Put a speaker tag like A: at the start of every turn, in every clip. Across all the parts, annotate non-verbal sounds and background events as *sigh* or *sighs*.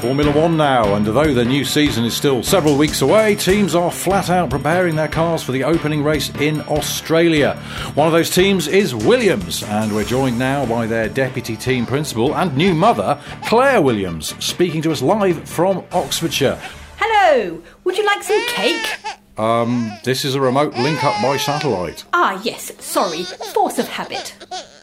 A: Formula One now, and although the new season is still several weeks away, teams are flat out preparing their cars for the opening race in Australia. One of those teams is Williams, and we're joined now by their deputy team principal and new mother, Claire Williams, speaking to us live from Oxfordshire.
B: Hello, would you like some cake?
A: Um, this is a remote link up by satellite.
B: Ah, yes, sorry, force of habit.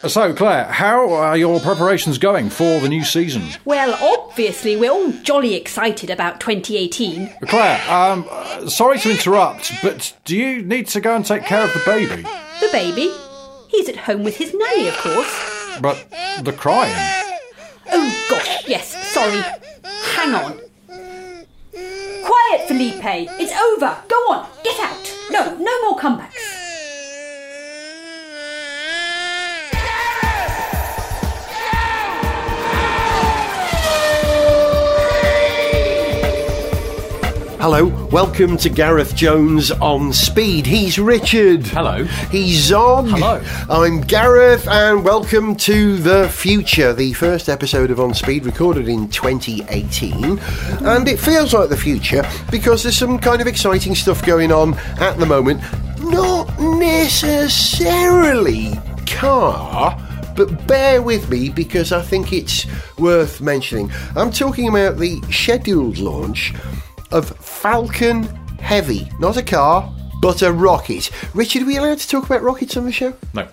A: So, Claire, how are your preparations going for the new season?
B: Well, obviously, we're all jolly excited about 2018.
A: Claire, um, sorry to interrupt, but do you need to go and take care of the baby?
B: The baby? He's at home with his nanny, of course.
A: But the crying.
B: Oh, gosh, yes, sorry. Hang on. Quiet, Felipe! It's over! Go on, get out! No, no more comebacks.
C: Hello, welcome to Gareth Jones on Speed. He's Richard.
A: Hello.
C: He's Zog.
A: Hello.
C: I'm Gareth, and welcome to the future, the first episode of On Speed recorded in 2018. And it feels like the future because there's some kind of exciting stuff going on at the moment. Not necessarily car. But bear with me because I think it's worth mentioning. I'm talking about the scheduled launch of Falcon Heavy. Not a car, but a rocket. Richard, are we allowed to talk about rockets on the show?
A: No.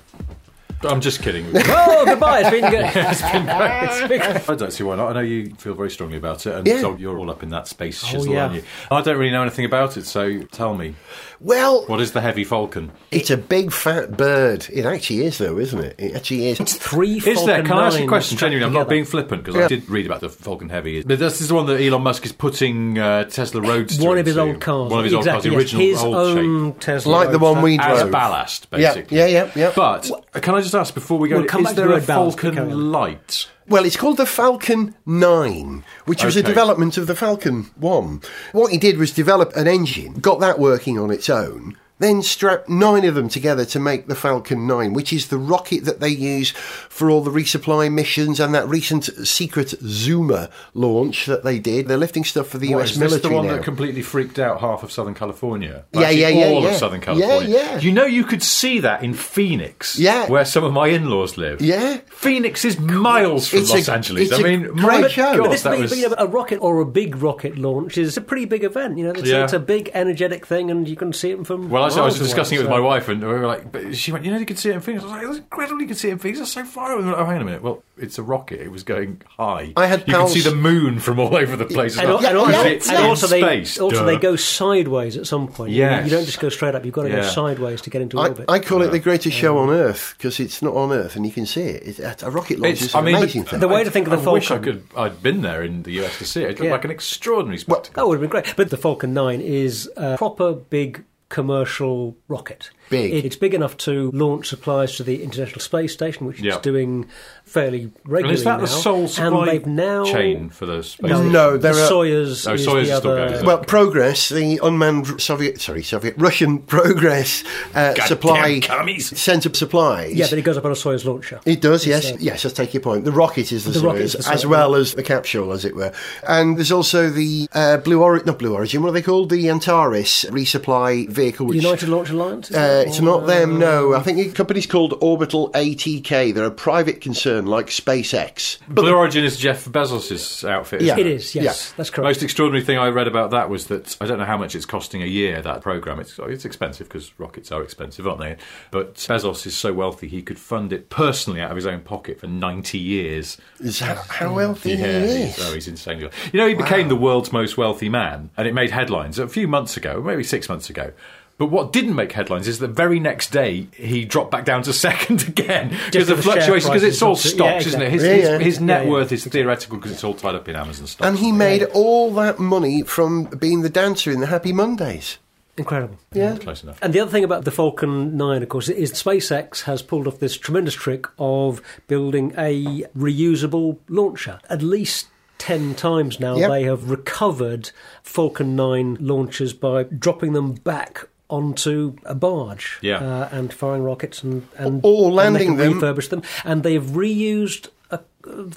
A: I'm just kidding. *laughs*
D: Oh, goodbye. It's been good. *laughs* It's been *laughs* great. It's been great.
A: I don't see why not. I know you feel very strongly about it, and
C: Yeah.
A: so you're all up in that space
D: Oh,
A: shizzle,
D: yeah.
A: aren't you? I don't really know anything about it, so tell me.
C: Well,
A: What is the Heavy Falcon?
C: it's a big fat bird. It actually is, though, isn't it? It actually is.
D: It's three
A: Is there? Can I ask you a question?
D: strapped
A: Genuinely, I'm not being flippant because
C: Yeah.
A: I did read about the Falcon Heavy. But this is the one that Elon Musk is putting uh, Tesla Roadster.
D: One of his
A: into.
D: old cars.
A: One of his
D: exactly,
A: old cars,
D: yes.
A: original
D: His
A: old
D: own
A: shape.
D: Tesla
C: Like the one
D: Roadster.
C: we
A: As ballast, basically.
C: yeah, yeah, yeah.
A: But can I just ask before we go?
D: We'll come
A: is
D: back
A: there
D: the
A: a
D: word ballast, but carry
A: Falcon. Light?
C: Well, it's called the Falcon 9, which was a development of the Falcon 1. What he did was develop an engine, got that working on its own, then strap nine of them together to make the Falcon 9, which is the rocket that they use for all the resupply missions and that recent secret Zuma launch that they did. They're lifting stuff for the
A: What,
C: US
A: is this
C: military
A: the one
C: now.
A: that completely freaked out half of Southern California?
C: Yeah, yeah, yeah,
A: All
C: yeah.
A: of Southern California.
C: yeah. yeah.
A: You know, you could see that in Phoenix.
C: Yeah.
A: Where some of my in-laws live.
C: Yeah.
A: Phoenix is miles from
C: It's
A: Los
C: a-
A: Angeles.
C: it's
A: I
C: a
A: mean,
C: great
A: my
C: show.
A: God,
C: But
D: This
A: that
D: being,
A: was.
D: being a, a rocket or a big rocket launch is a pretty big event. You know, it's,
A: Yeah.
D: it's a big, energetic thing, and you can see it from.
A: Well, actually, I was
D: miles
A: discussing it with
D: so-
A: my wife, and we were like, but she went, you know, you can see it in Phoenix. I was like, it's incredible you can see it in Phoenix. It's so far away. We Oh, hang on a minute. Well, it's a rocket. It was going high.
C: I had
A: You can
C: pals-
A: see the moon from all over the place. as
D: And,
A: well.
D: al- and,
C: Yeah,
D: also,
A: It's in
D: also they
A: space.
D: also
A: Duh.
D: they go sideways at some point. You-
A: Yes.
D: you, don't just go straight up. You've got to
A: Yeah.
D: go sideways to get into
C: I,
D: orbit.
C: I call it the greatest show on Earth because it's not on Earth and you can see it. It's, uh, a rocket launch
A: It's,
C: is
A: I mean,
C: amazing
A: but-
C: thing.
D: The way to think of the
A: I wish I
D: Falcon-
A: could. I'd been there in the US to see it. It looked
D: Yeah.
A: like an extraordinary spectacle.
D: That would have been great. But the Falcon 9 is a proper big commercial rocket.
C: Big.
D: It's big enough to launch supplies to the International Space Station, which
A: Yeah.
D: it's doing fairly
A: and
D: regularly
A: is that the
D: now.
A: sole supply
D: and they've now
A: chain for the space?
D: No,
A: station?
C: No, there
D: the
C: are-
D: Soyuz is
A: Soyuz
D: the
A: still
D: other.
A: going.
C: Well, Progress, the unmanned Soviet, sorry, Soviet, Russian *laughs* Progress uh, supply
A: commies.
C: centre of supplies.
D: yeah, but it goes up on a Soyuz launcher.
C: It does,
D: It's,
C: yes.
D: uh,
C: yes, let's take your point. The rocket is the,
D: The
C: Soyuz,
D: is the
C: as well as the capsule, as it were. And there's also the uh, Blue Origin, not Blue Origin, what are they called? The Antares resupply vehicle. Which,
D: United Launch Alliance. is
C: Uh, it's not them, no. I think the company's called Orbital ATK. They're a private concern like SpaceX.
A: But Blue Origin is Jeff Bezos' outfit. isn't
C: Yeah.
D: It is. Yes,
C: Yeah.
D: that's
A: The
D: correct.
A: most extraordinary thing I read about that was that I don't know how much it's costing a year that program. It's it's expensive because rockets are expensive, aren't they? But Bezos is so wealthy he could fund it personally out of his own pocket for ninety years.
C: Is how, how wealthy
A: Yeah,
C: he
A: he's,
C: is.
A: oh, he's insane. You know, he became the world's most wealthy man, and it made headlines a few months ago, maybe six months ago. But what didn't make headlines is the very next day he dropped back down to *laughs* second again because
D: for
A: of
D: the share
A: fluctuations. Because it's all
D: dropped.
A: stocks,
D: Yeah,
A: isn't it? His,
C: Yeah, yeah.
A: his net
D: Yeah, yeah.
A: worth is theoretical because it's all tied up in Amazon stock.
C: And he made all that money from being the dancer in the Happy Mondays.
D: Incredible.
C: Yeah.
A: Close enough.
D: And the other thing about the Falcon 9, of course, is SpaceX has pulled off this tremendous trick of building a reusable launcher. At least 10 times now,
C: Yep.
D: they have recovered Falcon 9 launchers by dropping them back onto a barge
A: Yeah.
D: uh, and firing rockets and, and
C: Or
D: and
C: landing
D: can
C: them-
D: refurbish them and they've reused a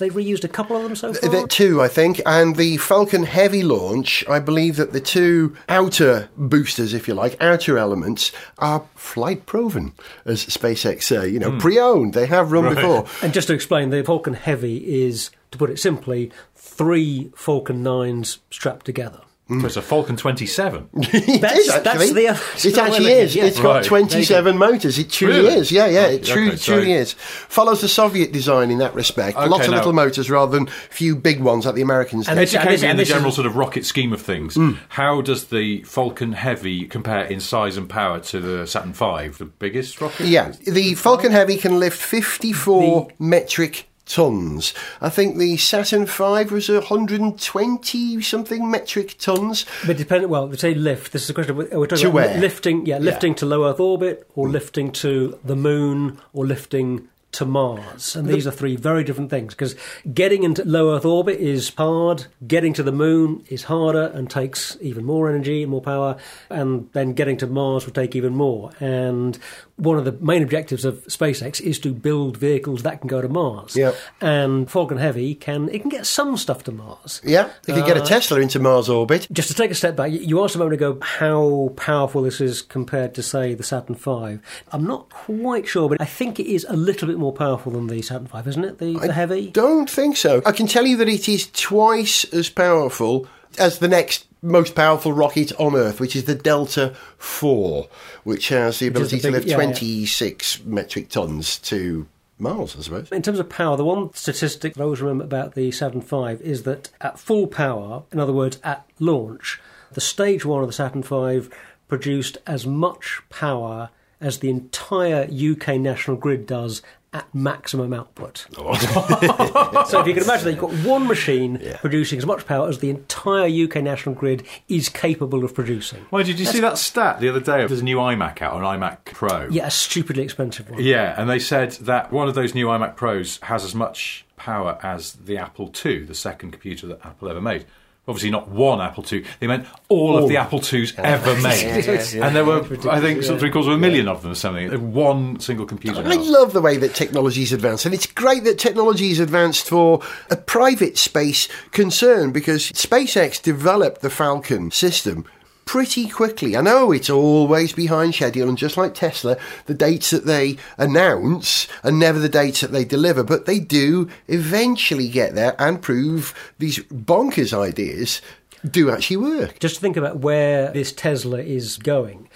D: They reused a couple of them so far.
C: The two, I think, and the Falcon Heavy launch. I believe that the two outer boosters, if you like, outer elements, are flight proven, as SpaceX say. You know, pre-owned. They have run before.
D: And just to explain, the Falcon Heavy is, to put it simply, three Falcon 9s strapped together.
A: So it's a Falcon 27. *laughs*
C: It
D: That's-
C: is,
D: that's
C: actually.
D: the-
C: it actually is.
D: yeah.
C: It's got
A: Right.
C: 27 motors. It truly
A: Really?
C: is. Yeah, yeah. It truly,
A: so-
C: truly is. Follows the Soviet design in that respect.
A: Okay,
C: Lots of
A: now-
C: little motors rather than a few big ones like the Americans
D: And
C: did.
D: it's-
A: Educate me in the
D: this is-
A: general sort of rocket scheme of things. Hmm. How does the Falcon Heavy compare in size and power to the Saturn V, the biggest rocket?
C: Yeah, the Falcon Heavy can lift 54 metric tons. I think the Saturn V was 120 something metric tons.
D: But depending, well, they say lift. This is a question. We're talking
C: To
D: about
C: where?
D: lifting, yeah, lifting to low Earth orbit, or lifting to the moon, or lifting to Mars. And these are three very different things because getting into low Earth orbit is hard, getting to the moon is harder and takes even more energy and more power, and then getting to Mars will take even more. And one of the main objectives of SpaceX is to build vehicles that can go to Mars.
C: Yep.
D: And Falcon Heavy can it can get some stuff to Mars.
C: Yeah, they could get a
D: Uh,
C: Tesla into Mars orbit.
D: Just to take a step back, you- you asked a moment ago how powerful this is compared to, say, the Saturn V. I'm not quite sure, but I think it is a little bit more powerful than the Saturn V, isn't it? The, the heavy?
C: Don't think so. I can tell you that it is twice as powerful as the next most powerful rocket on Earth, which is the Delta 4, which has the ability
D: the
C: to
D: big-
C: lift
D: yeah, yeah.
C: 26 metric tons to Mars, I suppose.
D: In terms of power, the one statistic that I always remember about the Saturn V is that at full power, in other words, at launch, the stage one of the Saturn V produced as much power as the entire UK national grid does at maximum output. Oh. *laughs* so if you can imagine that you've got one machine producing as much power as the entire UK national grid is capable of producing.
A: Why did you see that stat the other day? There's a new iMac out, an iMac Pro.
D: Yeah, a stupidly expensive one.
A: Yeah, and they said that one of those new iMac Pros has as much power as the Apple II, the second computer that Apple ever made. Obviously, not one Apple II. They meant all, of the Apple IIs ever *laughs* made. And there were, I think, of three quarters of a million of them or something. One single computer.
C: I
A: now.
C: love the way that technology's advanced, and it's great that technology's advanced for a private space concern because SpaceX developed the Falcon system pretty quickly. I know it's always behind schedule, and just like Tesla, the dates that they announce are never the dates that they deliver, but they do eventually get there and prove these bonkers ideas do actually work.
D: just to think about where this Tesla is going.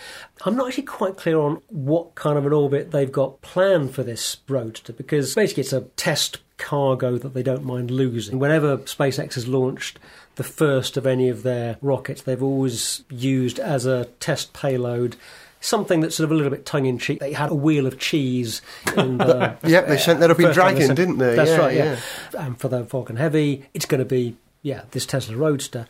D: I'm not actually quite clear on what kind of an orbit they've got planned for this Roadster because basically it's a test cargo that they don't mind losing. Whenever SpaceX has launched the first of any of their rockets, they've always used as a test payload something that's sort of a little bit tongue in cheek. They had a wheel of cheese. And, uh, *laughs*
C: Yep, they sent that up in Dragon,
D: sent-
C: didn't they?
D: That's
C: Yeah,
D: right, yeah. And for the Falcon Heavy, it's going to be, yeah, this Tesla Roadster.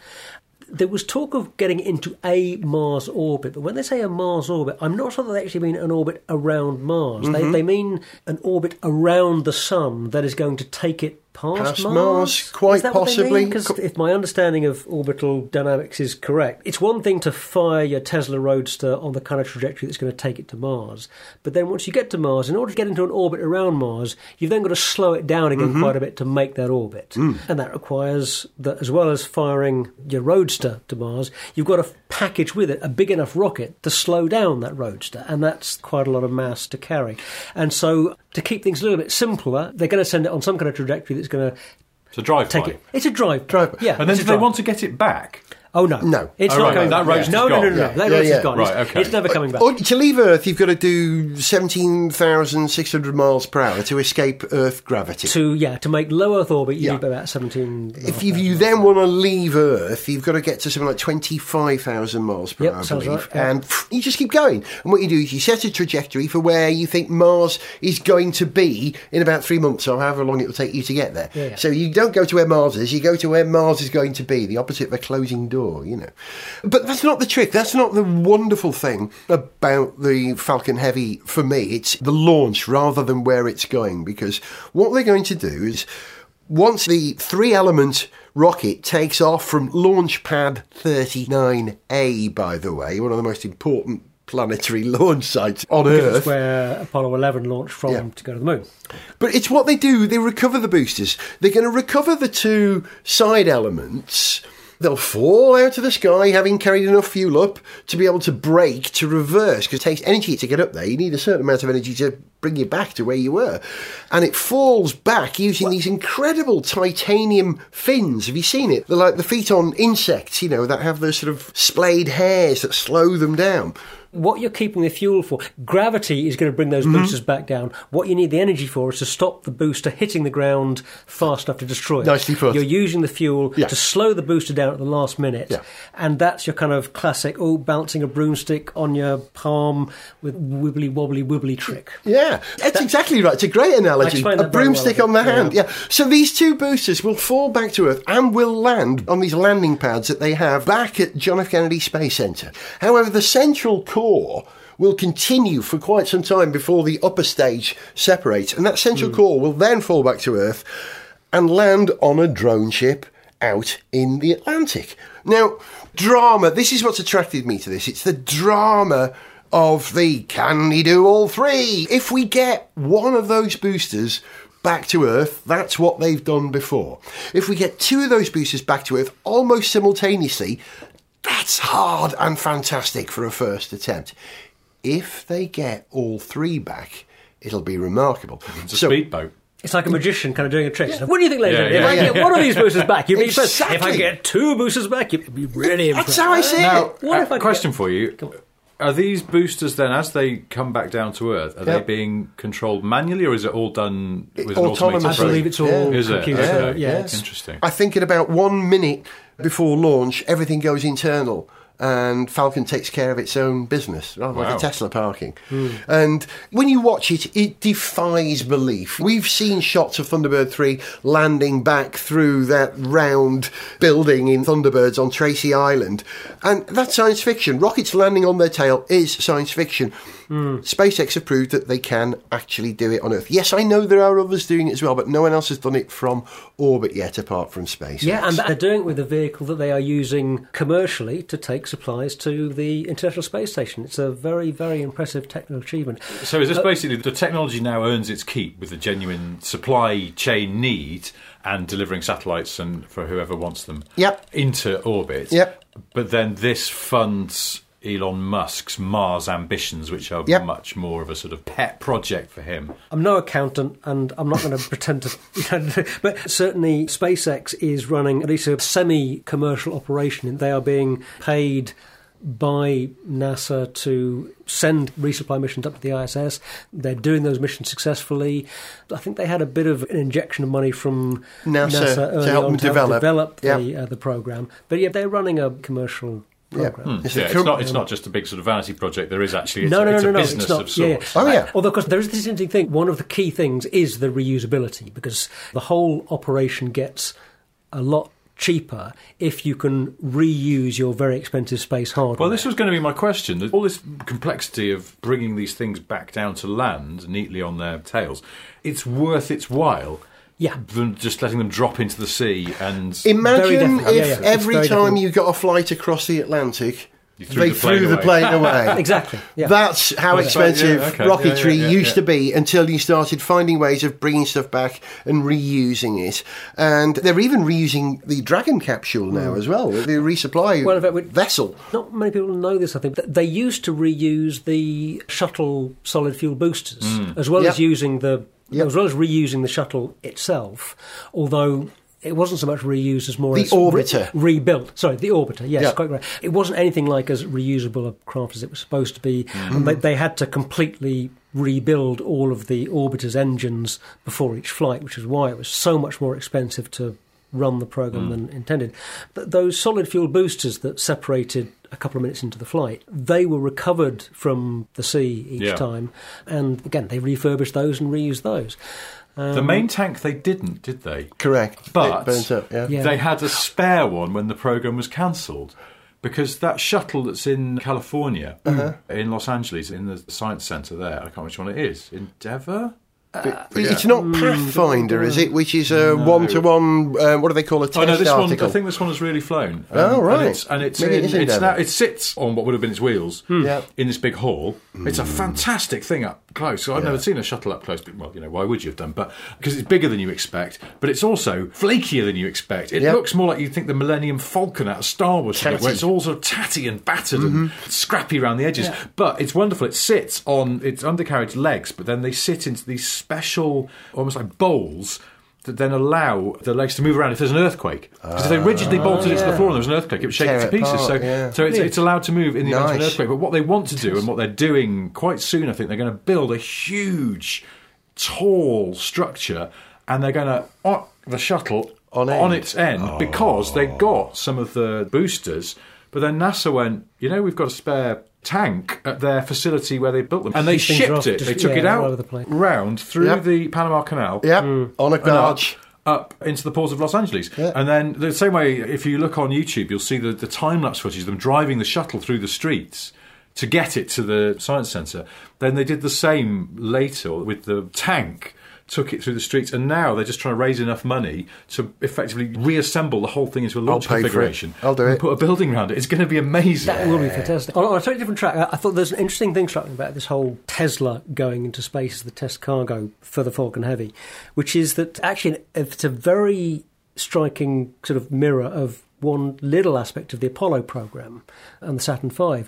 D: There was talk of getting into a Mars orbit, but when they say a Mars orbit, I'm not sure that they actually mean an orbit around Mars. They,
C: Mm-hmm.
D: they mean an orbit around the Sun that is going to take it past,
C: Past Mars, quite
D: Is that what they
C: possibly.
D: if my understanding of orbital dynamics is correct, it's one thing to fire your Tesla Roadster on the kind of trajectory that's going to take it to Mars. But then once you get to Mars, in order to get into an orbit around Mars, you've then got to slow it down again
C: Mm-hmm.
D: quite a bit to make that orbit.
C: Mm.
D: And that requires that, as well as firing your Roadster to Mars, you've got to package with it a big enough rocket to slow down that Roadster. And that's quite a lot of mass to carry. And so, to keep things a little bit simpler, they're going to send it on some kind of trajectory that's going to
A: It's a drive
D: take
A: by.
D: it. It's a drive.
C: Drive.
D: Yeah.
A: And then do they want to get it back?
D: Oh no,
C: No.
D: it's
A: Oh,
D: not
A: right,
D: coming
A: that
D: back.
A: roadster's
D: no, no, no, no,
C: Yeah.
D: That
C: Yeah,
D: roadster's
C: yeah.
D: gone.
A: Right,
D: It's-
A: okay.
D: It's never coming back.
C: Or to leave Earth, you've got to do 17,600 miles per hour to escape Earth gravity.
D: To yeah, to make low Earth orbit, you
C: Yeah.
D: need about seventeen.
C: if you, you then want to leave Earth, you've got to get to something like 25,000 miles per
D: Yep,
C: hour, I believe.
D: right, yeah.
C: And pff, you just keep going. And what you do is you set a trajectory for where you think Mars is going to be in about three months or however long it will take you to get there.
D: Yeah, yeah.
C: So you don't go to where Mars is, you go to where Mars is going to be, the opposite of a closing door, you know. But that's not the trick. That's not the wonderful thing about the Falcon Heavy for me. It's the launch rather than where it's going because what they're going to do is once the three element rocket takes off from launch pad 39A, by the way, one of the most important planetary *laughs* launch sites on
D: Because
C: Earth.
D: where Apollo 11 launched from
C: Yeah.
D: to go to the moon.
C: But it's what they do. They recover the boosters. They're going to recover the two side elements. They'll fall out of the sky having carried enough fuel up to be able to brake to reverse because it takes energy to get up there. You need a certain amount of energy to bring you back to where you were. And it falls back using these incredible titanium fins. Have you seen it? They're like the feet on insects, you know, that have those sort of splayed hairs that slow them down.
D: What you're keeping the fuel for, gravity is going to bring those
C: Mm-hmm.
D: boosters back down. What you need the energy for is to stop the booster hitting the ground fast enough to destroy it.
C: Nicely put.
D: You're using the fuel
C: Yeah.
D: to slow the booster down at the last minute.
C: Yeah.
D: And that's your kind of classic, oh, bouncing a broomstick on your palm with wibbly wobbly wibbly trick.
C: Yeah, that's exactly right. It's a great analogy. A
D: very well,
C: broomstick on the hand.
D: Yeah.
C: Yeah. So these two boosters will fall back to Earth and will land on these landing pads that they have back at John F. Kennedy Space Center. However, the central core will continue for quite some time before the upper stage separates, and that central hmm. core will then fall back to Earth and land on a drone ship out in the Atlantic. Now, drama, this is what's attracted me to this. It's the drama of the can he do all three? If we get one of those boosters back to Earth, that's what they've done before. If we get two of those boosters back to Earth almost simultaneously, that's hard and fantastic for a first attempt. If they get all three back, it'll be remarkable. *laughs*
A: It's a speedboat.
D: It's like a magician kind of doing a trick. What do you think, ladies
A: Yeah,
D: and gentlemen?
A: yeah,
D: If I get one of these boosters back, you'd be impressed. If I get two boosters back, you'd be really impressed.
C: That's how I see
A: Now,
C: it.
D: What
A: a
D: if I could
A: question
D: get-
A: for you. Are these boosters then, as they come back down to Earth, are they being controlled manually, or is it all done with an
C: Autonomous.
A: automated
D: I believe it's all
C: Yeah.
A: Is it? Okay.
D: Yeah,
A: Yeah.
D: it's-
A: Interesting.
C: I think in about one minute before launch, everything goes internal. And Falcon takes care of its own business, rather like a Tesla parking. Hmm. And when you watch it, it defies belief. We've seen shots of Thunderbird 3 landing back through that round building in Thunderbirds on Tracy Island. And that's science fiction. Rockets landing on their tail is science fiction. Hmm. SpaceX have proved that they can actually do it on Earth. Yes, I know there are others doing it as well, but no one else has done it from orbit yet, apart from SpaceX.
D: Yeah, and they're doing it with a vehicle that they are using commercially to take supplies to the International Space Station. It's a very, very impressive technical achievement.
A: So is this uh, basically the technology now earns its keep with the genuine supply chain need and delivering satellites and for whoever wants them
C: Yep.
A: into orbit?
C: Yep.
A: But then this funds Elon Musk's Mars ambitions, which are
C: Yep.
A: much more of a sort of pet project for him.
D: I'm no accountant, and I'm not going *laughs* to pretend to. but certainly, SpaceX is running at least a semi-commercial operation, they are being paid by NASA to send resupply missions up to the ISS. They're doing those missions successfully. I think they had a bit of an injection of money from
C: NASA to
D: early
C: help
D: on
C: them develop.
D: develop
C: Yeah.
D: the, uh, the program. But yeah, they're running a commercial
C: Yeah.
D: program. Hmm.
C: It's
A: yeah, it's not. It's not just a big sort of vanity project. There is actually. It's
D: no,
A: a,
D: no,
A: it's
D: no,
A: a
D: no,
A: business
D: it's not.
A: of
D: Yeah, yeah.
A: sorts.
C: Oh, yeah.
D: Although, of course, there is this interesting thing. One of the key things is the reusability because the whole operation gets a lot cheaper if you can reuse your very expensive space hardware.
A: Well, this was going to be my question. All this complexity of bringing these things back down to land neatly on their tails. It's worth its while.
D: Yeah.
A: Than just letting them drop into the sea and
C: Imagine
D: definitely.
C: if
D: Yeah, yeah, it's
C: every
D: very
C: time
D: definitely.
C: you got a flight across the Atlantic,
A: You threw
C: they
A: the plane
C: threw the
A: away.
C: plane away. *laughs*
D: exactly. Yeah.
C: That's how
A: That's right,
C: expensive
A: yeah, okay.
C: rocketry
A: Yeah, yeah, yeah,
C: used
A: yeah.
C: to be until you started finding ways of bringing stuff back and reusing it. And they're even reusing the Dragon capsule now as well, the resupply
D: Hmm. Well, in fact, we-
C: vessel.
D: Not many people know this, I think. Th- They used to reuse the shuttle solid fuel boosters, as well as
C: Yep.
D: using the
C: Yep.
D: as well as reusing the shuttle itself. Although it wasn't so much reused as more
C: The
D: as re-
C: orbiter.
D: rebuilt. Sorry, the orbiter. Yes,
C: Yeah.
D: quite right. It wasn't anything like as reusable a craft as it was supposed to be. Mm-hmm. And they, they had to completely rebuild all of the orbiter's engines before each flight, which is why it was so much more expensive to run the program than intended. But those solid fuel boosters that separated a couple of minutes into the flight, they were recovered from the sea each
A: Yeah.
D: time, and again they refurbished those and reused those. Um,
A: the main tank they didn't, did they?
C: Correct.
A: But
C: it burns up, yeah.
D: Yeah.
A: they had a spare one when the program was cancelled. Because that shuttle that's in California,
C: Uh-huh.
A: in Los Angeles, in the science centre there, I can't remember which one it is. Endeavour?
C: Uh, it's not mm, Pathfinder, is it? Which is a one-to-one. Uh, what do they call a test
A: Oh no, this one. I think this one has really flown.
C: Oh, um,
A: and
C: right.
A: it's, and it's,
C: Maybe it
A: it's now, it sits on what would have been its wheels hmm.
C: Yeah.
A: in this big hall. Hmm. It's a fantastic thing up close. So I've never seen a shuttle up close. But, well, you know, why would you have done? But because it's bigger than you expect, but it's also flakier than you expect. It
C: Yeah.
A: looks more like you think the Millennium Falcon out of Star Wars,
C: Tatty.
A: where it's all sort of tatty and battered and mm-hmm. scrappy around the edges. But it's wonderful. It sits on its undercarriage legs, but then they sit into these special, almost like bowls. That then allow the legs to move around if there's an earthquake. Because if they rigidly ah. bolted it to the floor and there was an earthquake, it would shake
C: Tear
A: it to pieces.
C: apart,
A: so,
C: yeah.
A: so it's, it's allowed to move in the event of an earthquake. But what they want to do and what they're doing quite soon, I think, they're going to build a huge, tall structure and they're going to on the shuttle
C: On end.
A: its end because they oh. got some of the boosters. But then NASA went, you know, we've got a spare tank at their facility where they built them, and they
D: These
A: shipped it.
D: just-
A: they took
D: yeah,
A: it
D: all
A: out
D: over the place.
A: round through
C: Yep.
A: the Panama Canal
C: Yep, mm. on a
A: and up,
C: barge.
A: up into the port of Los Angeles.
C: Yeah.
A: And then the same way, if you look on YouTube, you'll see the, the time lapse footage of them driving the shuttle through the streets to get it to the science centre. Then they did the same later with the tank. Took it through the streets, and now they're just trying to raise enough money to effectively reassemble the whole thing into a launch
C: pay for it.
A: configuration.
C: I'll do
A: and
C: it.
A: Put a building around it. It's going to be amazing.
D: That will be fantastic. On, on a totally different track, I, I thought there's an interesting thing struck me about this whole Tesla going into space as the test cargo for the Falcon Heavy, which is that actually it's a very striking sort of mirror of one little aspect of the Apollo program and the Saturn V,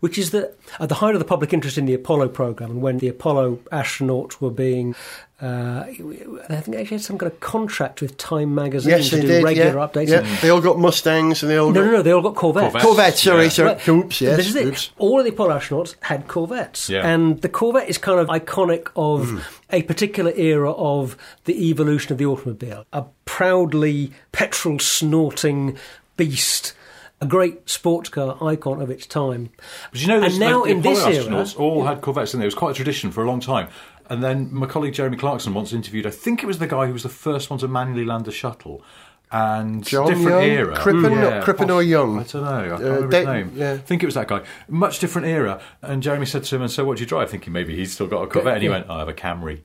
D: which is that at the height of the public interest in the Apollo program and when the Apollo astronauts were being, uh, I think they actually had some kind of contract with Time magazine
C: Yes,
D: to
C: they
D: do
C: did.
D: regular
C: yeah.
D: updates.
C: Yeah. They all got Mustangs and they all
D: No,
C: got
D: no, no, they all got Corvettes.
A: Corvettes.
C: Corvettes. Sorry,
A: Yeah.
C: sorry.
D: Right.
C: Oops, yes.
D: This is it.
C: Oops.
D: All of the Apollo astronauts had Corvettes.
A: Yeah.
D: And the Corvette is kind of iconic of
C: Mm.
D: a particular era of the evolution of the automobile. A proudly petrol snorting beast. A great sports car icon of its time.
A: But you know,
D: And now
A: the, the
D: in this
A: Apollo
D: era-
A: astronauts all had Corvettes, and it was quite a tradition for a long time. And then my colleague Jeremy Clarkson once interviewed, I think it was the guy who was the first one to manually land a shuttle. And
C: John
A: different
C: Young?
A: era.
C: Crippen-
A: Yeah,
C: Crippen or Young?
A: I don't know. I can't
C: Uh,
A: remember
C: they-
A: his name.
C: yeah.
A: I think it was that guy. Much different era. And Jeremy said to him, "And so, what do you drive?" Thinking maybe he's still got a Corvette. And he went, "I have a Camry."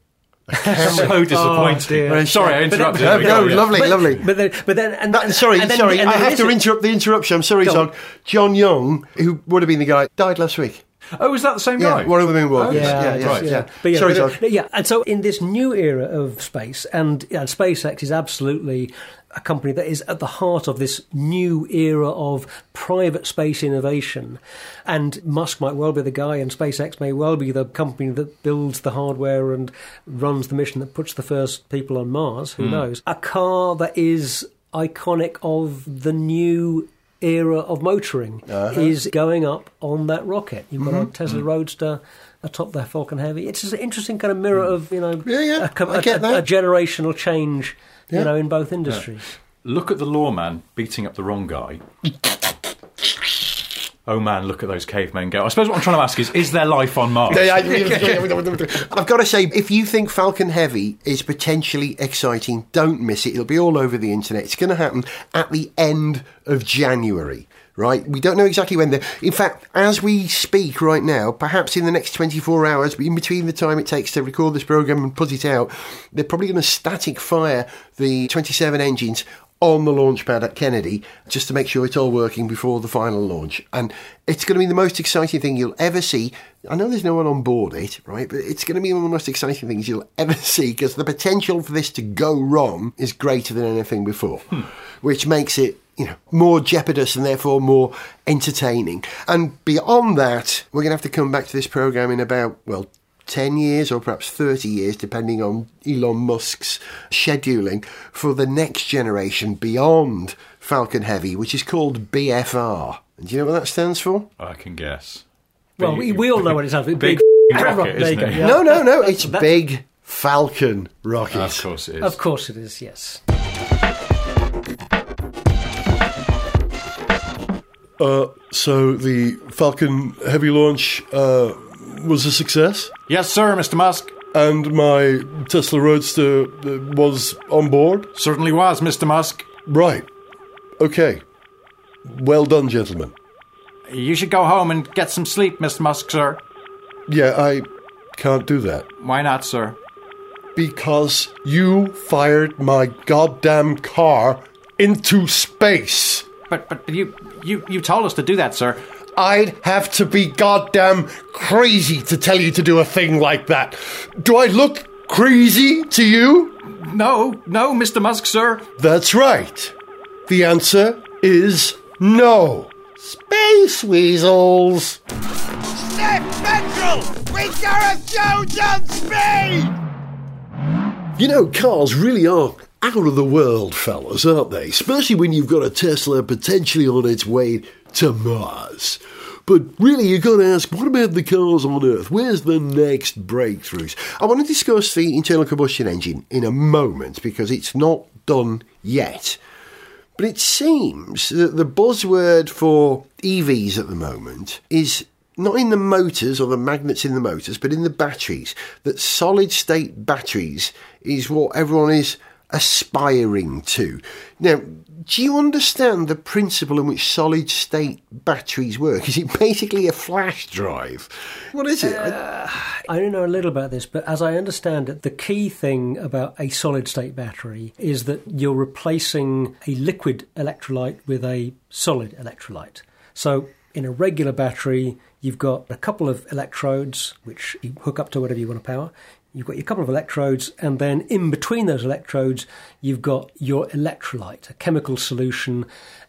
A: *laughs* so disappointing.
D: dear.
A: Sorry, I interrupted.
C: No,
A: you.
C: no,
A: Yeah.
C: lovely,
D: But-
C: lovely.
D: But then, but then, and,
C: That- sorry,
D: and then-
C: sorry.
D: and
C: I
D: then
C: have to
D: is-
C: interrupt the interruption. I'm sorry,
D: Go.
C: Zog. John Young, who would have been the guy, died last week.
A: Oh, was that the same
C: Yeah,
A: guy?
C: one of the moonwalkers.
A: Oh,
C: yeah, yeah,
A: right.
C: yeah.
D: But yeah,
C: Sorry,
D: but, uh, yeah, and so in this new era of space, and, and SpaceX is absolutely a company that is at the heart of this new era of private space innovation. And Musk might well be the guy, and SpaceX may well be the company that builds the hardware and runs the mission that puts the first people on Mars. Who knows? A car that is iconic of the new era of motoring uh-huh. is going up on that rocket. You've got a mm-hmm. Tesla mm-hmm. Roadster atop their Falcon Heavy. It's just an interesting kind of mirror mm. of you know
C: Yeah, yeah,
D: a, com-
C: I
D: a-
C: get
D: a-
C: that.
D: a generational change.
C: Yeah.
D: You know, in both industries.
A: Look at the lawman beating up the wrong guy. *laughs* oh man, look at those cavemen go. I suppose what I'm trying to ask is: Is there life on Mars? *laughs*
C: I've got to say, if you think Falcon Heavy is potentially exciting, don't miss it. It'll be all over the internet. It's going to happen at the end of January. Right, we don't know exactly when. The, in fact, as we speak right now, perhaps in the next 24 hours, in between the time it takes to record this program and put it out, they're probably going to static fire the 27 engines on the launch pad at Kennedy just to make sure it's all working before the final launch. And it's going to be the most exciting thing you'll ever see. I know there's no one on board it, right? But it's going to be one of the most exciting things you'll ever *laughs* see because the potential for this to go wrong is greater than anything before, hmm. which makes it. You know, more jeopardous and therefore more entertaining. And beyond that, we're going to have to come back to this program in about, well, 10 years or perhaps 30 years, depending on Elon Musk's scheduling, for the next generation beyond Falcon Heavy, which is called BFR. And do you know what that stands for?
A: I can guess.
D: Well, we, we all know what it sounds like.
A: big *laughs* *laughs* rocket,
D: There
A: isn't it?
D: yeah.
C: No, no, no, it's Big Falcon Rocket.
A: Of course it is.
D: Of course it is, yes.
E: Uh, so the Falcon Heavy launch uh, was a success,
A: Yes, sir, Mr. Musk.
E: and my Tesla Roadster uh, was on board.
A: Certainly was, Mr. Musk.
E: Right. Okay. Well done, gentlemen.
A: You should go home and get some sleep, Mr. Musk, sir.
E: Yeah, I can't do that.
A: Why not, sir?
C: Because you fired my goddamn car into space.
A: But but you you you told us to do that, sir.
C: I'd have to be goddamn crazy to tell you to do a thing like that. Do I look crazy to you?
A: No, no, Mr. Musk, sir.
C: That's right. The answer is no. Space weasels.
F: Step Petrol! We got a Jones on speed!
C: You know, cars really are out of the world, fellas, aren't they? Especially when you've got a Tesla potentially on its way to Mars. But really, you've got to ask, what about the cars on Earth? Where's the next breakthroughs? I want to discuss the internal combustion engine in a moment because it's not done yet. But it seems that the buzzword for EVs at the moment is not in the motors or the magnets in the motors, but in the batteries. That solid state batteries is what everyone is aspiring to. Now, do you understand the principle in which solid state batteries work? Is it basically a flash drive? What is it?
D: Uh, I don't know a little about this, but as I understand it, the key thing about a solid state battery is that you're replacing a liquid electrolyte with a solid electrolyte. So in a regular battery, you've got a couple of electrodes which you hook up to whatever you want to power. You've got your couple of electrodes, and then in between those electrodes, you've got your electrolyte, a chemical solution,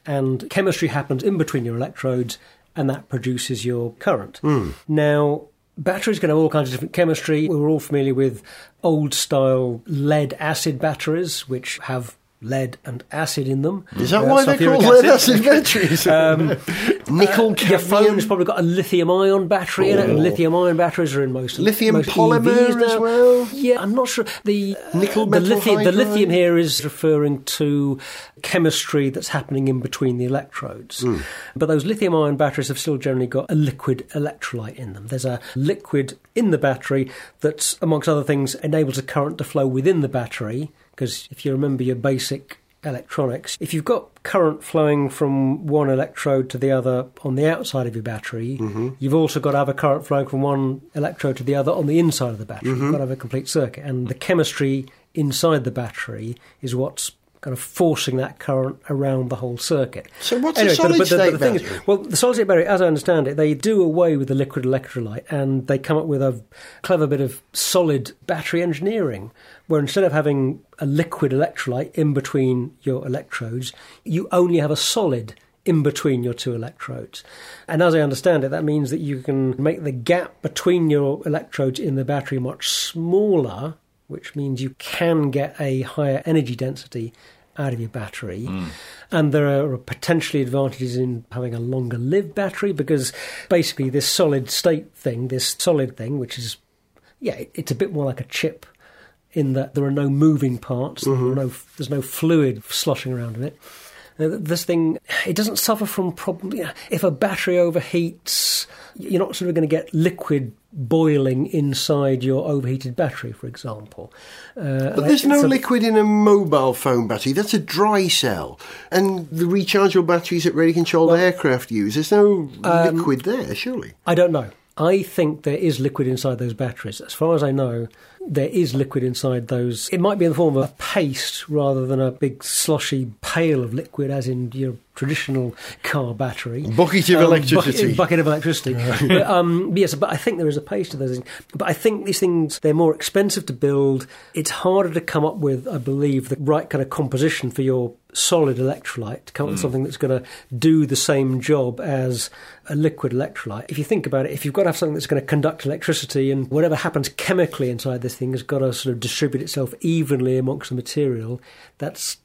D: and chemistry happens in between your electrodes, and that produces your current. Hmm. Now, batteries can have all kinds of different chemistry. We're all familiar with old style lead acid batteries, which have lead and acid in them.
C: Is that
D: Uh,
C: why they're
D: sulfuric
C: called lead acid batteries? *laughs*
D: Um, *laughs*
G: Nickel,
D: your phone's probably got a lithium ion battery in it, and lithium ion batteries are in most
G: Lithium
D: most
G: polymer
D: EVs
G: as well?
D: Yeah, I'm not sure. The
G: Nickel
D: the lithium, the lithium here is referring to chemistry that's happening in between the electrodes.
G: Hmm.
D: But those lithium ion batteries have still generally got a liquid electrolyte in them. There's a liquid in the battery that, amongst other things, enables a current to flow within the battery. Because if you remember your basic electronics, if you've got current flowing from one electrode to the other on the outside of your battery,
G: Mm-hmm.
D: you've also got to have a current flowing from one electrode to the other on the inside of the battery.
G: Mm-hmm.
D: You've got to have a complete circuit. And the chemistry inside the battery is what's kind of forcing that current around the whole circuit.
G: So what's
D: Anyway,
G: solid
D: but the- but
G: state
D: the thing is-
G: battery?
D: well, the solid state battery, as I understand it, they do away with the liquid electrolyte and they come up with a clever bit of solid battery engineering, where instead of having a liquid electrolyte in between your electrodes, you only have a solid in between your two electrodes. And as I understand it, that means that you can make the gap between your electrodes in the battery much smaller, which means you can get a higher energy density out of your battery. Hmm. And there are potentially advantages in having a longer lived battery because basically this solid state thing, this solid thing, which is, yeah, it's a bit more like a chip in that there are no moving parts, there no, there's no fluid sloshing around in it. This thing, it doesn't suffer from problem. yeah, If a battery overheats, you're not sort of going to get liquid boiling inside your overheated battery, for example. Uh,
G: But there's no
D: a-
G: liquid in a mobile phone battery. That's a dry cell. And the rechargeable batteries that radio controlled aircraft use, there's no
D: Um,
G: liquid there, surely.
D: I don't know. I think there is liquid inside those batteries. As far as I know, there is liquid inside those. It might be in the form of a paste rather than a big sloshy pail of liquid, as in your traditional car battery.
C: Bucket of
D: Um,
C: electricity.
D: Bucket, *laughs* bucket of electricity. but, um, yes, but I think there is a paste to those things. But I think these things, they're more expensive to build. It's harder to come up with, I believe, the right kind of composition for your solid electrolyte to come up with mm. something that's going to do the same job as a liquid electrolyte. If you think about it, if you've got to have something that's going to conduct electricity and whatever happens chemically inside this thing has got to sort of distribute itself evenly amongst the material, that's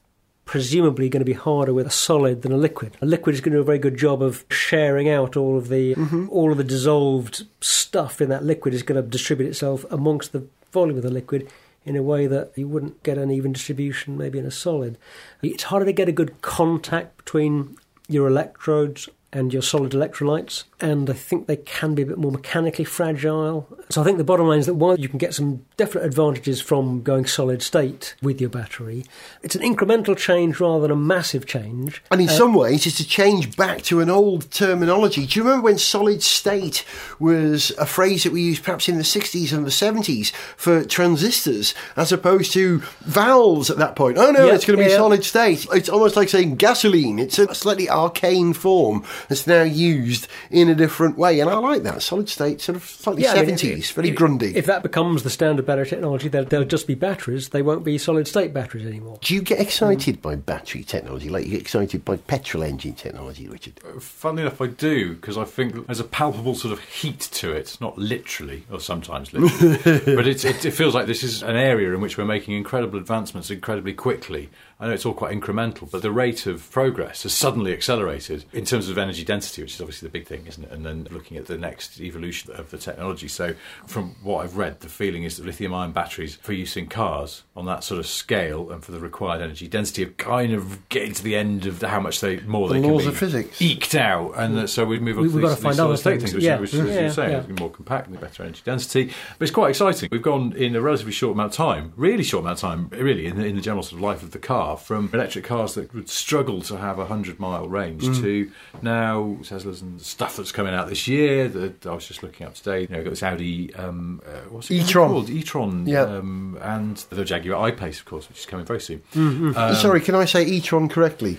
D: presumably going to be harder with a solid than a liquid. A liquid is going to do a very good job of sharing out all of the mm-hmm. all of the dissolved stuff in that liquid is going to distribute itself amongst the volume of the liquid in a way that you wouldn't get an even distribution maybe in a solid. It's harder to get a good contact between your electrodes and your solid electrolytes, and I think they can be a bit more mechanically fragile. So I think the bottom line is that while you can get some definite advantages from going solid state with your battery, it's an incremental change rather than a massive change.
C: And in uh, some ways, it's a change back to an old terminology. Do you remember when solid state was a phrase that we used perhaps in the 60s and the 70s for transistors as opposed to valves at that point? Oh no,
D: Yeah,
C: it's going to be
D: yeah.
C: solid state. It's almost like saying gasoline. It's a slightly arcane form that's now used in a different way. And I like that. Solid state, sort of slightly
D: Yeah, I mean,
C: 70s, very
D: if-
C: grundy.
D: If that becomes the standard battery technology, they'll, they'll just be batteries. They won't be solid state batteries anymore.
C: Do you get excited by battery technology like you get excited by petrol engine technology, Richard?
A: Uh, funnily enough, I do because I think there's a palpable sort of heat to it, not literally, or sometimes literally, *laughs* but it's, it, it feels like this is an area in which we're making incredible advancements incredibly quickly. I know it's all quite incremental, but the rate of progress has suddenly accelerated in terms of energy density, which is obviously the big thing, isn't it? And then looking at the next evolution of the technology. So, from what I've read, the feeling is that lithium ion batteries for use in cars on that sort of scale and for the required energy density are kind of getting to the end of how much they more
C: The
A: they can
C: laws
A: be
C: of physics.
A: eked out, and uh, so we move on
D: We-
A: to
D: we've
A: these,
D: gotta find other things.
A: things, which,
D: Yeah.
A: which, which
D: Yeah,
A: you're saying
D: yeah.
A: more compact and better energy density. But it's quite exciting. We've gone in a relatively short amount of time, really short amount of time, really in the, in the general sort of life of the car, from electric cars that would struggle to have a hundred mile range
C: Mm.
A: to now Teslas and stuff that's coming out this year. That I was just looking up today. You know, got this Audi, um, uh, what's it
C: e-tron.
A: called? E-tron,
C: Yeah.
A: um, and the Jaguar I-Pace, of course, which is coming very soon.
C: Sorry, can I say e-tron correctly?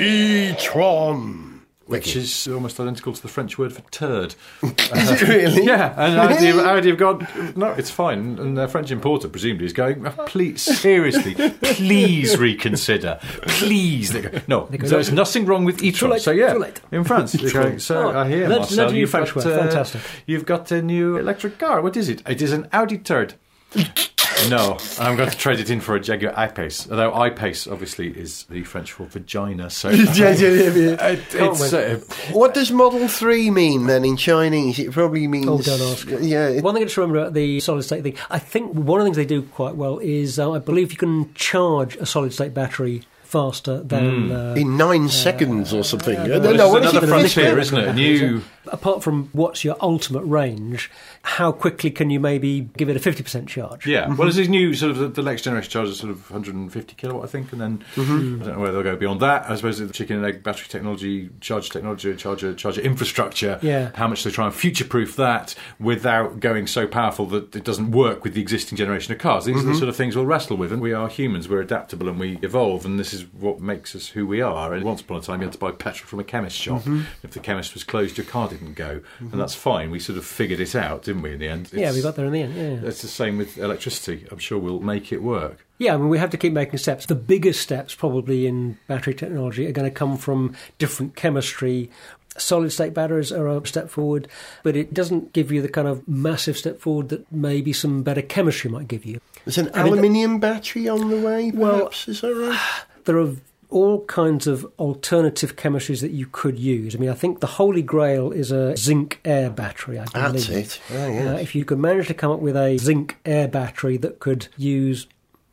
C: E-tron.
A: Which is almost identical to the French word for turd. *laughs*
C: Is it really?
A: Yeah, and Audi, Audi have gone, no, it's fine. And their French importer, presumably, is going, "Oh, please, seriously, please reconsider. Please. They go, no, there's nothing wrong with e-tron. so, yeah, in France. Going, so
D: Oh,
A: I hear, Marcel,
D: learn a new
A: you've
D: French
A: got,
D: word.
A: uh,
D: Fantastic.
A: You've got a new electric car. What is it? It is an Audi turd. No, I'm going to trade it in for a Jaguar I-Pace. Although I-Pace obviously is the French for vagina, so *laughs*
C: Yeah, yeah, yeah, yeah. *laughs*
A: it, it's, uh,
C: What does Model 3 mean then in Chinese? It probably means.
D: Oh, don't ask.
C: Yeah. it-
D: One thing to remember about the solid state thing, I think one of the things they do quite well is uh, I believe you can charge a solid state battery faster than. Uh,
C: in nine seconds or something.
D: uh,
C: no,
A: Well,
C: no,
A: this
C: is
A: is another frontier, isn't it? New.
D: apart from what's your ultimate range, how quickly can you maybe give it a 50% charge?
A: Yeah, mm-hmm. well, there's these new sort of the, the next generation chargers, sort of 150 kilowatt, I think, and then mm-hmm. I don't know where they'll go beyond that. I suppose the chicken and egg battery technology, charge technology, charger, charger infrastructure.
D: Yeah.
A: how much they try and future-proof that without going so powerful that it doesn't work with the existing generation of cars. These are the mm-hmm. sort of things we'll wrestle with, and we are humans. We're adaptable and we evolve, and this is what makes us who we are. And once upon a time, you had to buy petrol from a chemist shop. If the chemist was closed, your car didn't go, and that's fine. We sort of figured it out, didn't we? In the end,
D: Yeah, we got there in the end. Yeah.
A: it's the same with electricity. I'm sure we'll make it work.
D: Yeah, I mean, we have to keep making steps. The biggest steps, probably in battery technology, are going to come from different chemistry. Solid state batteries are a step forward, but it doesn't give you the kind of massive step forward that maybe some better chemistry might give you.
C: There's an
D: I mean,
C: aluminium battery on the way,
D: Well-
C: perhaps? is that right? *sighs*
D: There are all kinds of alternative chemistries that you could use. I mean, I think the holy grail is a zinc air battery, I believe.
C: That's it. Oh, yes.
D: Uh, if you could manage to come up with a zinc air battery that could use,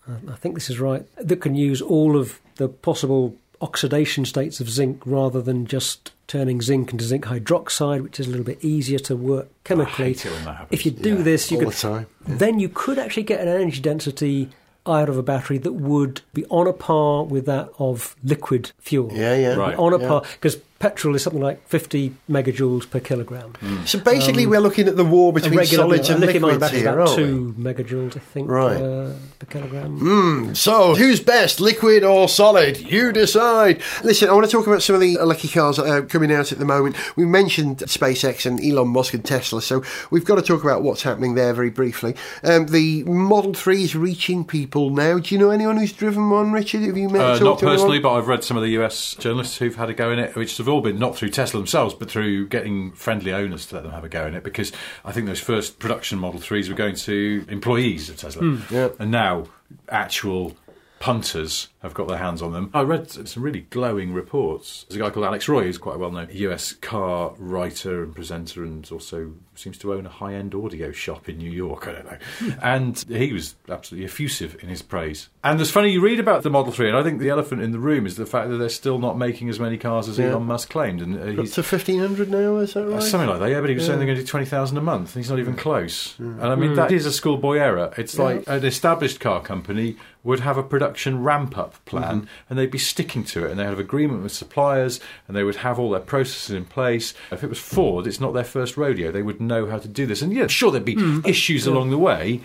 D: uh, I think this is right, that can use all of the possible oxidation states of zinc rather than just turning zinc into zinc hydroxide, which is a little bit easier to work chemically.
A: hate it when that happens.
D: If you do
C: Yeah,
D: this, you
C: all
D: could,
C: the time.
D: then you could actually get an energy density out of a battery that would be on a par with that of liquid fuel.
C: Yeah, yeah.
A: Right.
D: On a
C: Yeah.
D: par, because petrol is something like 50 megajoules per kilogram.
C: So basically, we're looking at the war between
D: regular
C: solids
D: a
C: and
D: lithium ion
C: liquids
D: battery is
C: here,
D: about
C: aren't we?
D: two megajoules, I think,
C: Right.
D: uh, per kilogram.
C: So, who's best, liquid or solid? You decide. Listen, I want to talk about some of the electric cars that are coming out at the moment. We mentioned SpaceX and Elon Musk and Tesla, so we've got to talk about what's happening there very briefly. Um, the Model 3 is reaching people now. Do you know anyone who's driven one, Richard? Have you met
A: Uh, not
C: to anyone?
A: personally, but I've read some of the US journalists who've had a go in it, which have all been not through Tesla themselves, but through getting friendly owners to let them have a go in it. Because I think those first production Model 3s were going to employees of Tesla. Hmm.
C: yeah.
A: And now, actual punters have got their hands on them. I read some really glowing reports. There's a guy called Alex Roy, who's quite a well known US car writer and presenter, and also seems to own a high end audio shop in New York. I don't know. *laughs* And he was absolutely effusive in his praise. And it's funny, you read about the Model 3, and I think the elephant in the room is the fact that they're still not making as many cars as
C: Yeah.
A: Elon Musk claimed. And uh,
C: Up
A: he's
C: to 1500 now, is that right?
A: Something like that, yeah. But he was saying they're going to do twenty thousand a month. and He's not even close.
C: Mm.
A: And I mean, that is a schoolboy error. It's like an established car company would have a production ramp up plan,
C: Mm-hmm.
A: and they'd be sticking to it, and they'd have agreement with suppliers, and they would have all their processes in place. If it was Ford, it's not their first rodeo. They would know how to do this, and yeah, sure, there'd be
C: Mm.
A: issues along the way,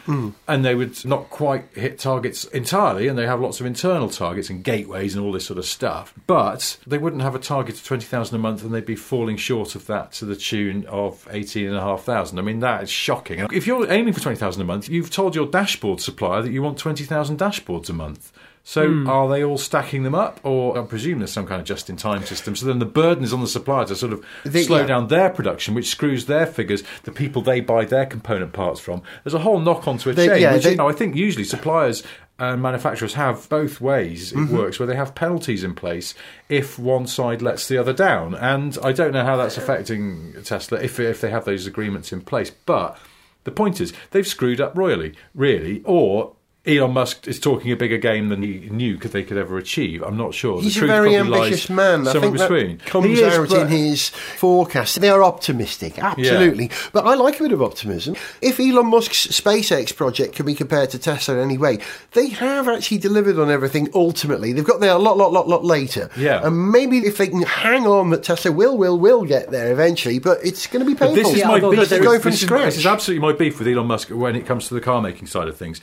A: and they would not quite hit targets entirely, and they have lots of internal targets and gateways and all this sort of stuff. But they wouldn't have a target of twenty thousand a month, and they'd be falling short of that to the tune of eighteen and a half thousand. I mean, that is shocking. If you're aiming for twenty thousand a month, you've told your dashboard supplier that you want twenty thousand dashboards a month. So are they all stacking them up, or I presume there's some kind of just-in-time system? So then the burden is on the supplier to sort of
C: The-
A: slow
C: yeah.
A: down their production, which screws their figures. The people they buy their component parts from. There's a whole knock-on to a
C: They-
A: chain.
C: yeah,
A: which,
C: they-
A: you know, I think usually suppliers and manufacturers have both ways. It
C: Mm-hmm.
A: works where they have penalties in place if one side lets the other down, and I don't know how that's affecting Tesla if if they have those agreements in place. But the point is, they've screwed up royally, really, or. Elon Musk is talking a bigger game than he knew could they could ever achieve. I'm not sure. The
C: He's a
A: truth
C: very
A: probably lies
C: ambitious man. I
A: somewhere
C: think
A: between.
C: that comes
A: He is,
C: out
A: but-
C: in his forecast. They are optimistic, absolutely. But I like a bit of optimism. If Elon Musk's SpaceX project can be compared to Tesla in any way, they have actually delivered on everything ultimately. They've got there a lot, lot, lot, lot later.
A: Yeah.
C: And maybe if they can hang on, that Tesla will, will, will get there eventually, but it's going to be
A: But
C: painful.
A: this is
D: Yeah,
A: my beef.
C: they're
A: with-
C: going from
A: this, is, this is absolutely my beef with Elon Musk when it comes to the car making side of things.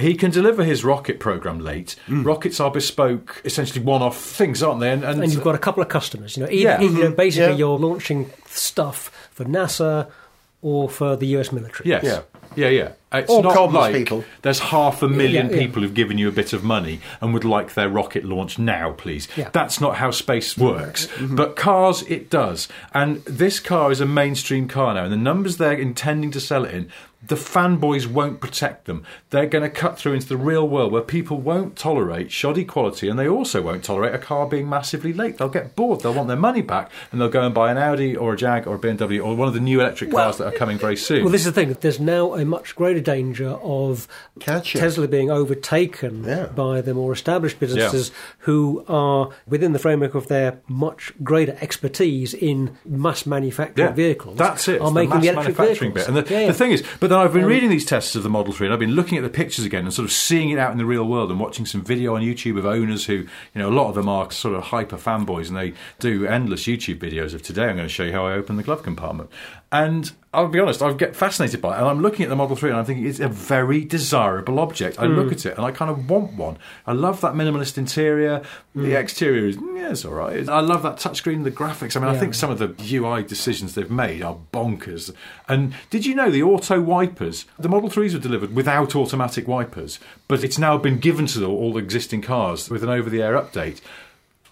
A: He can deliver his rocket program late.
C: Mm.
A: Rockets are bespoke, essentially one-off things, aren't they? And, and,
D: and you've got a couple of customers. You know, e-
A: Yeah.
D: e- you know, basically
C: Yeah.
D: you're launching stuff for NASA or for the US military.
A: Yes.
C: Yeah.
A: Yeah, yeah. It's
C: Or
A: not like
C: people.
A: there's half a million
D: Yeah, yeah.
A: people who've given you a bit of money and would like their rocket launched now, please.
D: Yeah.
A: That's not how space works.
C: Mm-hmm.
A: But cars, it does. And this car is a mainstream car now, and the numbers they're intending to sell it in, the fanboys won't protect them. They're going to cut through into the real world where people won't tolerate shoddy quality, and they also won't tolerate a car being massively late. They'll get bored. They'll want their money back, and they'll go and buy an Audi or a Jag or a BMW or one of the new electric cars that are coming very soon.
D: Well, this is the thing. There's now a much greater danger of
C: Catch it.
D: Tesla being overtaken
C: Yeah.
D: by the more established businesses who are within the framework of their much greater expertise in mass manufacturing vehicles.
A: That's it.
D: Are
A: It's the
D: making
A: mass
D: the electric
A: manufacturing
D: vehicles.
A: bit. And the,
D: Yeah, yeah.
A: the thing is, but then I've been
D: Um,
A: reading these tests of the Model 3 and I've been looking at the pictures again and sort of seeing it out in the real world and watching some video on YouTube of owners who, you know, a lot of them are sort of hyper fanboys and they do endless YouTube videos of today. I'm going to show you how I open the glove compartment. And I'll be honest, I get fascinated by it. And I'm looking at the Model 3 and I'm thinking it's a very desirable object. I
D: Hmm.
A: look at it and I kind of want one. I love that minimalist interior.
D: Hmm.
A: The exterior is, yeah, it's all right. I love that touchscreen, the graphics. I mean, I think some of the UI decisions they've made are bonkers. And did you know the auto wipers? The Model 3s were delivered without automatic wipers, but it's now been given to all all existing cars with an over the air update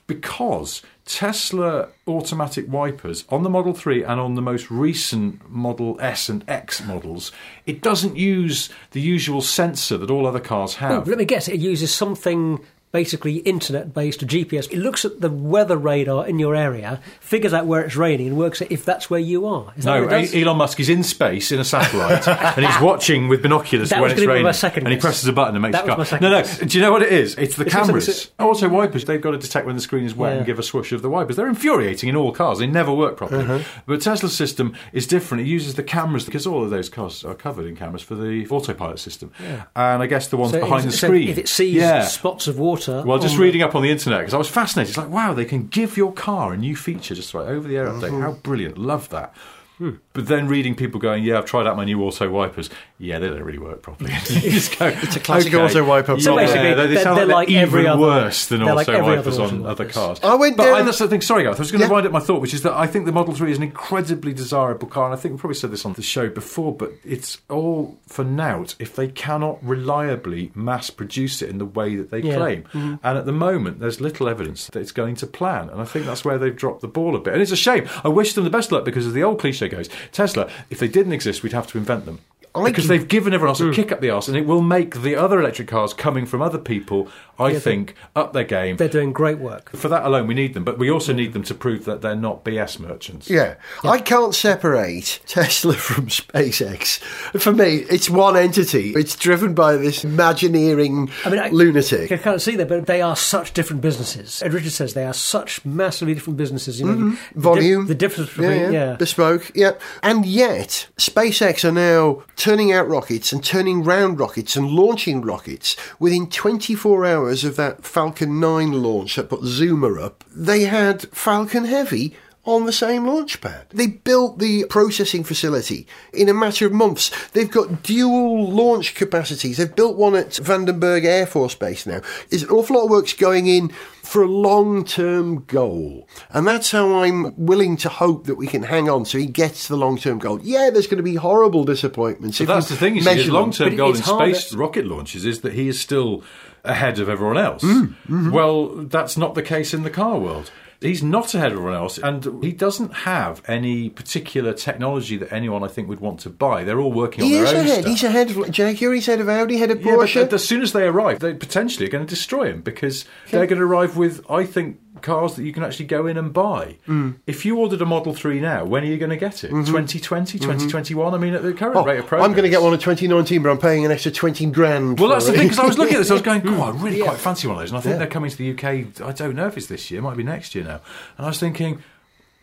A: because Tesla automatic wipers on the Model 3 and on the most recent Model S and X models, it doesn't use the usual sensor that all other cars
D: Oh,
A: have.
D: let me guess. It uses something basically internet-based GPS. It looks at the weather radar in your area, figures out where it's raining, and works out if that's where you are. Is that
A: No,
D: what it does?
A: Elon Musk is in space in a satellite *laughs* and he's watching with binoculars
D: That
A: when
D: was
A: it's
D: gonna be
A: raining.
D: my second
A: and he presses a button and makes
D: That
A: a car.
D: was my second
A: No, no.
D: guess.
A: Do you know what it is? It's the
D: It's
A: cameras.
D: it's-
A: Auto wipers, they've got to detect when the screen is wet
D: Yeah.
A: and give a swoosh of the wipers. They're infuriating in all cars. They never work properly.
D: Uh-huh.
A: But Tesla's system is different. It uses the cameras because all of those cars are covered in cameras for the autopilot system. And I guess the ones
D: So
A: behind
D: if,
A: the
D: so
A: screen.
D: if it sees
A: yeah.
D: spots of water,
A: Well, just reading up on the internet because I was fascinated. It's like, wow, they can give your car a new feature just right over the air update.
D: Mm-hmm.
A: How brilliant! Love that.
D: Hmm.
A: But then reading people going, yeah, I've tried out my new auto wipers. Yeah, they don't really work properly. *laughs* you just go, it's
C: a classic auto wiper
D: So
C: problem.
D: basically,
A: they, they
D: they're-
A: sound
D: they're
A: like,
D: like
A: even
D: other-
A: worse than
D: they're like
A: auto wipers
D: other
A: on
D: auto
A: other cars.
C: I went
A: but
C: down-
A: I, that's the thing. Sorry, Gareth. I was going to
C: Yeah.
A: wind up my thought, which is that I think the Model 3 is an incredibly desirable car, and I think we probably said this on the show before, but it's all for naught if they cannot reliably mass produce it in the way that they
D: Yeah.
A: claim.
C: Mm-hmm.
A: And at the moment, there's little evidence that it's going to plan, and I think that's where they've dropped the ball a bit. And it's a shame. I wish them the best luck because, as the old cliche goes, Tesla, if they didn't exist, we'd have to invent them.
C: I
A: because
C: can-
A: they've given everyone else a kick up the arse, and it will make the other electric cars coming from other people, I
D: Yeah,
A: think, up their game.
D: They're doing great work.
A: For that alone, we need them, but we also need them to prove that they're not BS merchants.
C: Yeah. I can't separate Tesla from SpaceX. For me, it's one entity. It's driven by this imagineering
D: I mean, I,
C: lunatic.
D: I can't see that, but they are such different businesses. Ed Richard says they are such massively different businesses. You know, the di-
C: Mm-hmm. Volume.
D: the difference between yeah,
C: bespoke, yeah. And yet, SpaceX are now turning out rockets and turning round rockets and launching rockets within 24 hours of that Falcon 9 launch that put Zuma up. They had Falcon Heavy on the same launch pad. They built the processing facility in a matter of months. They've got dual launch capacities. They've built one at Vandenberg Air Force Base now. There's an awful lot of work's going in for a long term goal. And that's how I'm willing to hope that we can hang on so he gets the long term goal. Yeah, there's going to be horrible disappointments.
A: So
C: if
A: that's the thing, you see, his long term goal in
D: it's harder-
A: space rocket launches is that he is still ahead of everyone else.
C: Mm, mm-hmm.
A: Well, that's not the case in the car world. He's not ahead of everyone else, and he doesn't have any particular technology that anyone I think would want to buy. They're all working
C: He
A: on
C: is
A: their own
C: ahead.
A: stuff.
C: He's ahead of Jaguar, he's ahead of Audi, ahead of
A: Yeah, but
C: Porsche.
A: as soon as they arrive, they potentially are going to destroy him because they're going to arrive with, I think, cars that you can actually go in and buy.
C: Mm.
A: If you ordered a Model 3 now, when are you going to get it? 2020, 2021? I mean, at the current
C: Mm-hmm. Oh,
A: rate of progress.
C: I'm going to get one in 2019, but I'm paying an extra 20 grand.
A: Well,
C: for
A: that's the thing, because I was looking at this, I was going, *laughs* oh, I really quite fancy one of those. And I think they're coming to the UK, I don't know if it's this year, it might be next year now. And I was thinking,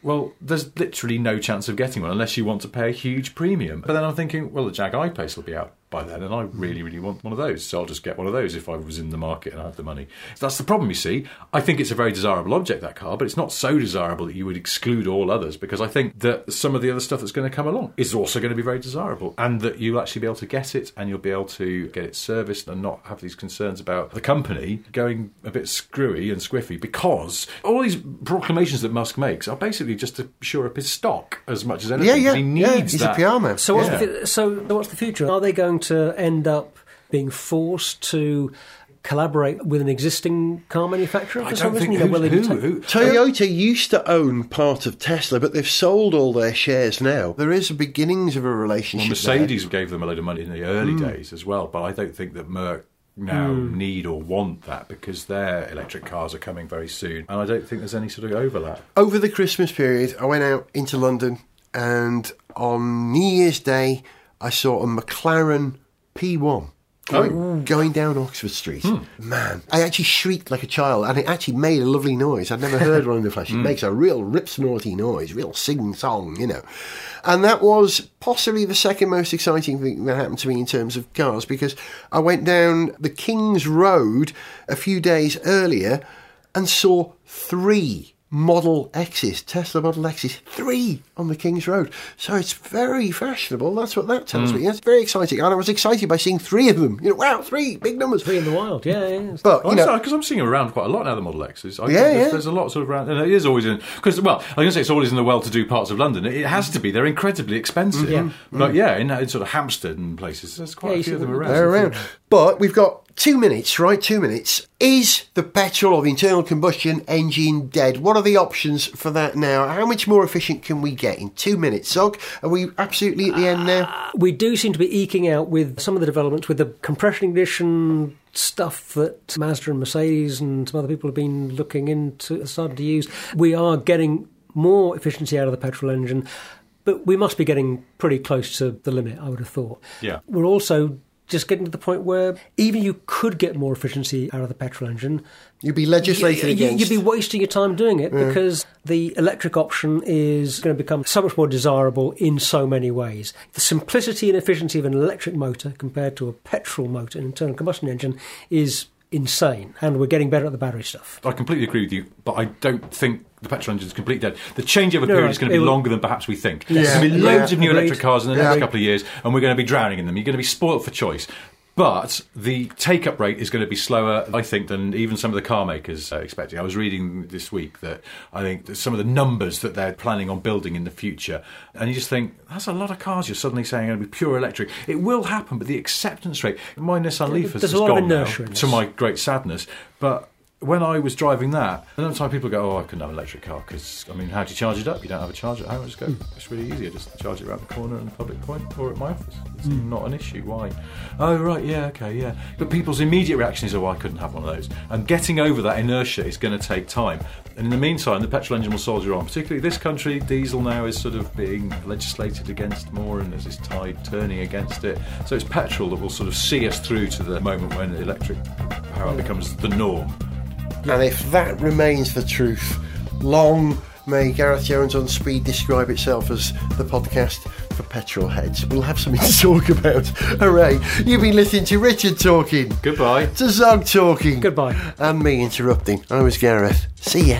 A: well, there's literally no chance of getting one unless you want to pay a huge premium. But then I'm thinking, well, the Jag I-Pace will be out by then, and I mm. really, really want one of those. So I'll just get one of those if I was in the market and I have the money. That's the problem, you see. I think it's a very desirable object, that car, but it's not so desirable that you would exclude all others because I think that some of the other stuff that's going to come along is also going to be very desirable and that you'll actually be able to get it and you'll be able to get it serviced and not have these concerns about the company going a bit screwy and squiffy because all these proclamations that Musk makes are basically just to shore up his stock as much as anything.
C: Yeah, yeah,
A: He
C: yeah.
A: needs
C: He's
A: that.
C: a PR man.
D: So what's,
A: Yeah.
D: the, so what's the future? Are they going to end up being forced to collaborate with an existing car manufacturer
A: I
D: some
A: don't
D: reason?
A: think
D: You know, will
A: who,
D: they
A: who,
C: Toyota used to own part of Tesla, but they've sold all their shares now. There is beginnings of a relationship.
A: Well,
C: relationship.
A: Mercedes gave them a load of money in the early
C: Hmm.
A: days as well, but I don't think that Merc now need or want that because their electric cars are coming very soon, and I don't think there's any sort of overlap.
C: Over the Christmas period, I went out into London, and on New Year's Day, I saw a McLaren P1. Going, going down Oxford Street. Hmm. Man, I actually shrieked like a child and it actually made a lovely noise. I'd never heard one in the flesh. Hmm. It makes a real rip snorty noise, real sing song, you know. And that was possibly the second most exciting thing that happened to me in terms of cars because I went down the King's Road a few days earlier and saw three Model X's, Tesla Model X's, three on the King's Road. So it's very fashionable. That's what that tells hmm. me. It's very exciting. And I was excited by seeing three of them. You know, wow, three big numbers.
D: Three in the wild, yeah. yeah.
C: But you know,
A: because I'm seeing them around quite a lot now. The Model X's, I
C: Yeah,
A: there's,
C: yeah.
A: there's a lot sort of around, and it is always in because well, I was going to say it's always in the well-to-do parts of London. It has to be. They're incredibly expensive. Mm-hmm.
D: Yeah.
A: But yeah, in, in sort of Hampstead and places, there's quite
D: Yeah,
A: a few of them
D: them-
A: around.
C: they're around. But we've got two minutes, right? Two minutes. Is the petrol or the internal combustion engine dead? What are the options for that now? How much more efficient can we get in two minutes? Zog, are we absolutely at the end now?
D: Uh, we do seem to be eking out with some of the developments with the compression ignition stuff that Mazda and Mercedes and some other people have been looking into, started to use. We are getting more efficiency out of the petrol engine, but we must be getting pretty close to the limit, I would have thought.
A: Yeah.
D: We're also just getting to the point where even you could get more efficiency out of the petrol engine,
C: You'd be legislated
D: you-
C: against.
D: You'd be wasting your time doing it because the electric option is going to become so much more desirable in so many ways. The simplicity and efficiency of an electric motor compared to a petrol motor, an internal combustion engine, is insane. And we're getting better at the battery stuff.
A: I completely agree with you, but I don't think the petrol engine is completely dead. The changeover
D: No,
A: period
D: right.
A: is going to be
D: will-
A: longer than perhaps we think.
C: Yes.
A: There's going to be
C: Yeah.
A: loads of new electric cars in the next couple of years, and we're going to be drowning in them. You're going to be spoilt for choice. But the take up rate is going to be slower, I think, than even some of the car makers are expecting. I was reading this week that I think that some of the numbers that they're planning on building in the future, and you just think, that's a lot of cars you're suddenly saying are going to be pure electric. It will happen, but the acceptance rate, my Nissan Leaf has
D: there's a
A: has
D: lot of
A: gone now, to my great sadness, but when I was driving that, another time people go, "Oh, I couldn't have an electric car because I mean, how do you charge it up? You don't have a charger at home. I just go, hmm. it's really easy. I just charge it around the corner in the public point or at my office. It's hmm. not an issue. Why? Oh, right, yeah, okay, yeah. But people's immediate reaction is, "Oh, I couldn't have one of those." And getting over that inertia is going to take time. And in the meantime, the petrol engine will soldier on. Particularly this country, diesel now is sort of being legislated against more, and there's this tide turning against it. So it's petrol that will sort of see us through to the moment when electric power becomes the norm.
C: And if that remains the truth, long may Gareth Jones on Speed describe itself as the podcast for petrol heads. We'll have something to talk about. Hooray. You've been listening to Richard talking,
A: Goodbye.
C: to Zog talking,
D: Goodbye.
C: and me interrupting. I was Gareth. See ya.